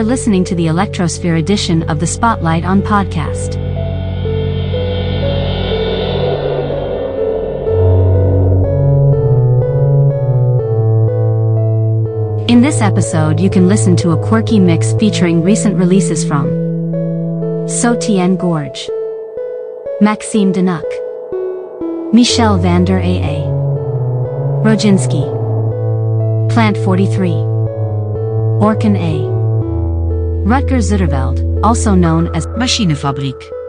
Are listening to the Electrosphere edition of the Spotlight on Podcast. In this episode, you can listen to a quirky mix featuring recent releases from Soutien Gorge, Maxime Denuc, Michel van der Aa., Rojinski, Plant 43, Orkun A. Rutger Zuydervelt, also known as Machinefabriek.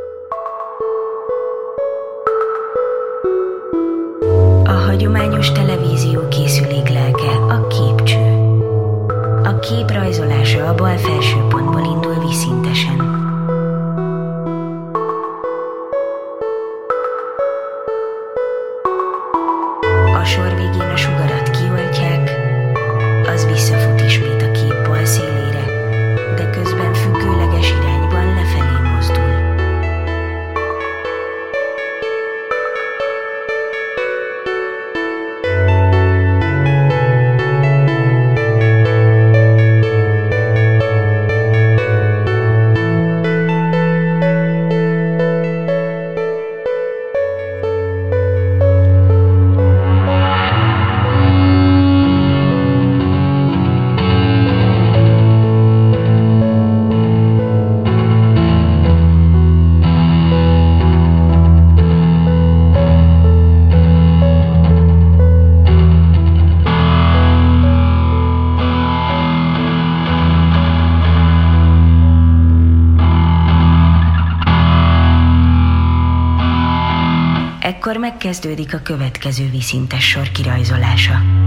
Ekkor megkezdődik a következő viszintes sor kirajzolása.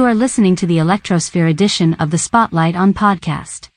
You are listening to the Electrosphere edition of the Spotlight on Podcast.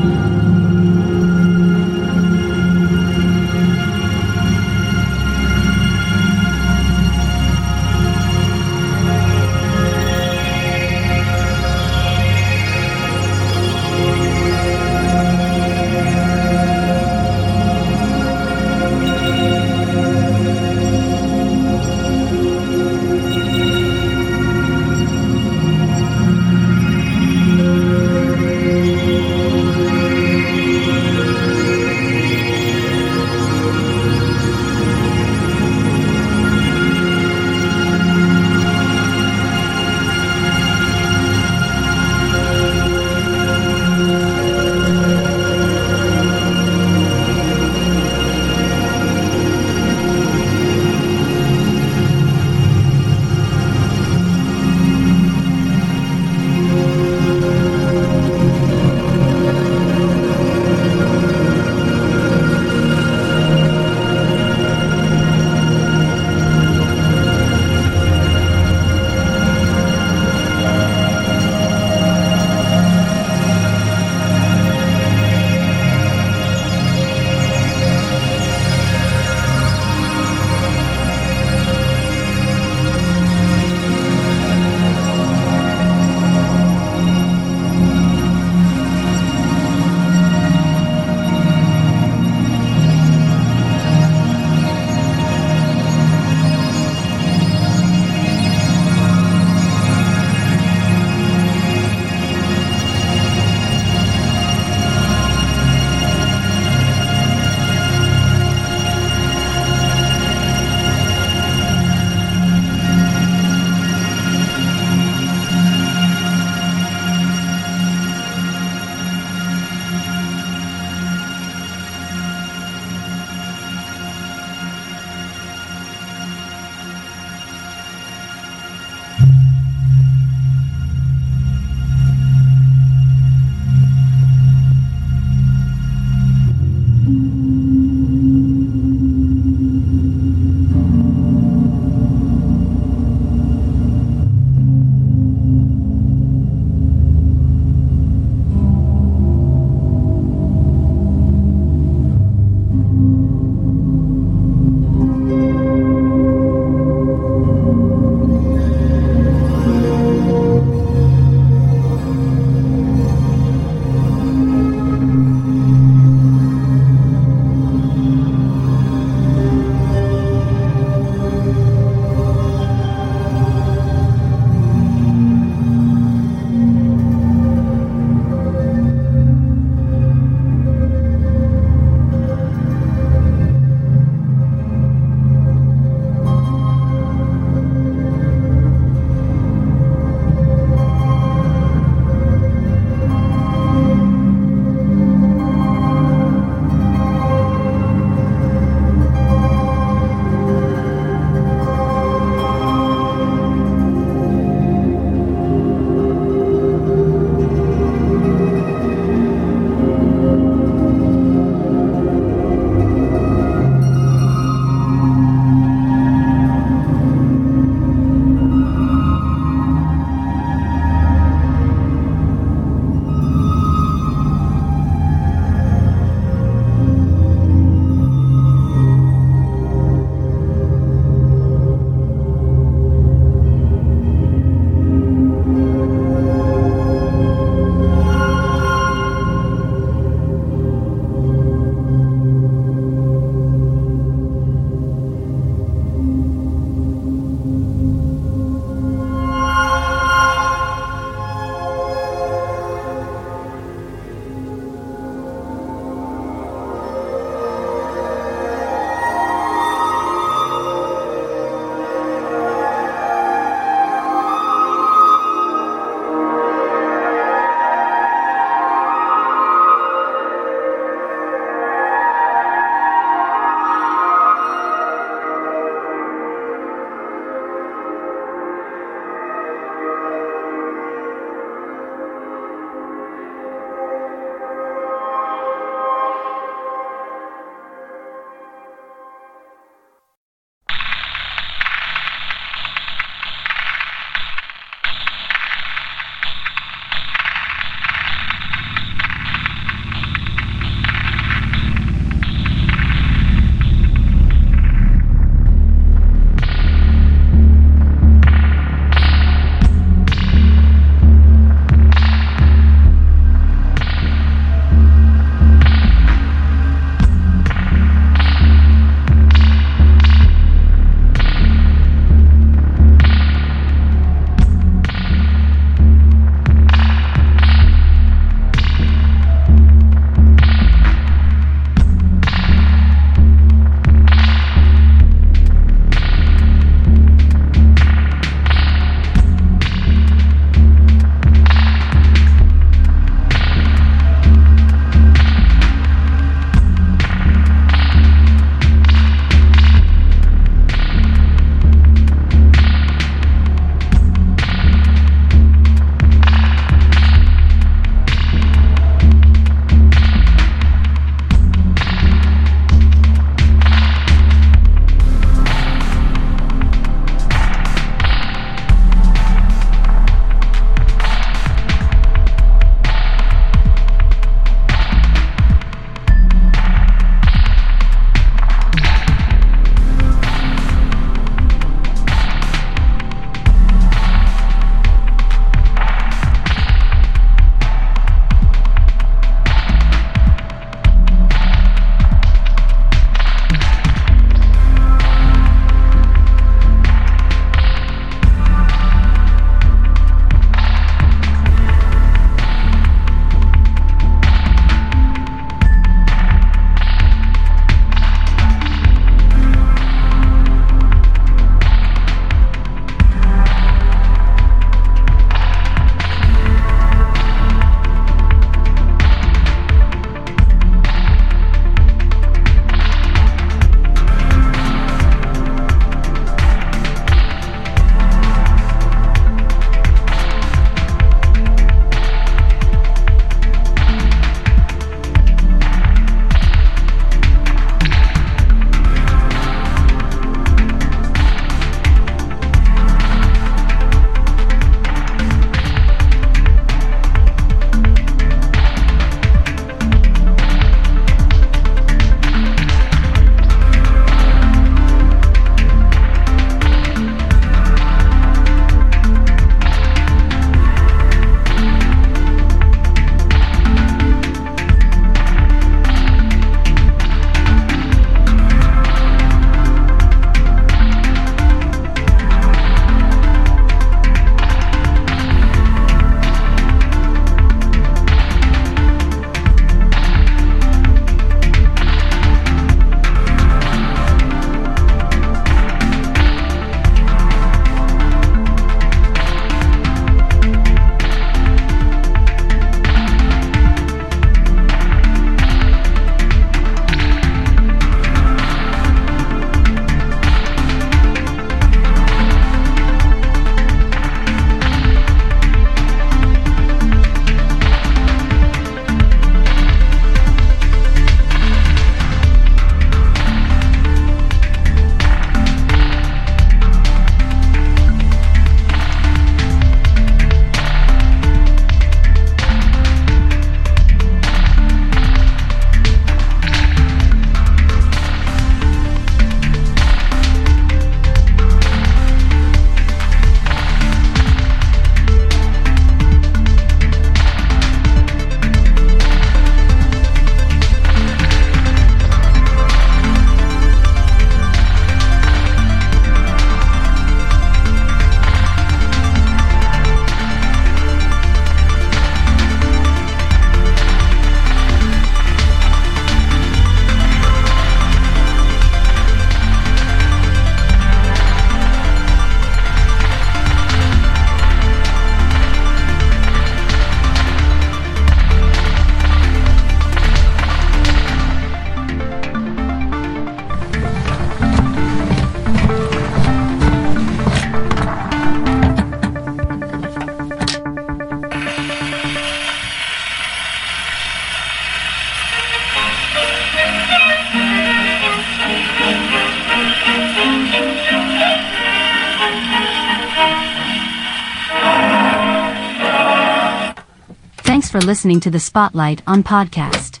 Listening to the Spotlight on podcast.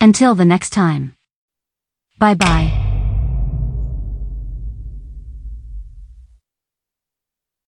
Until the next time. Bye bye.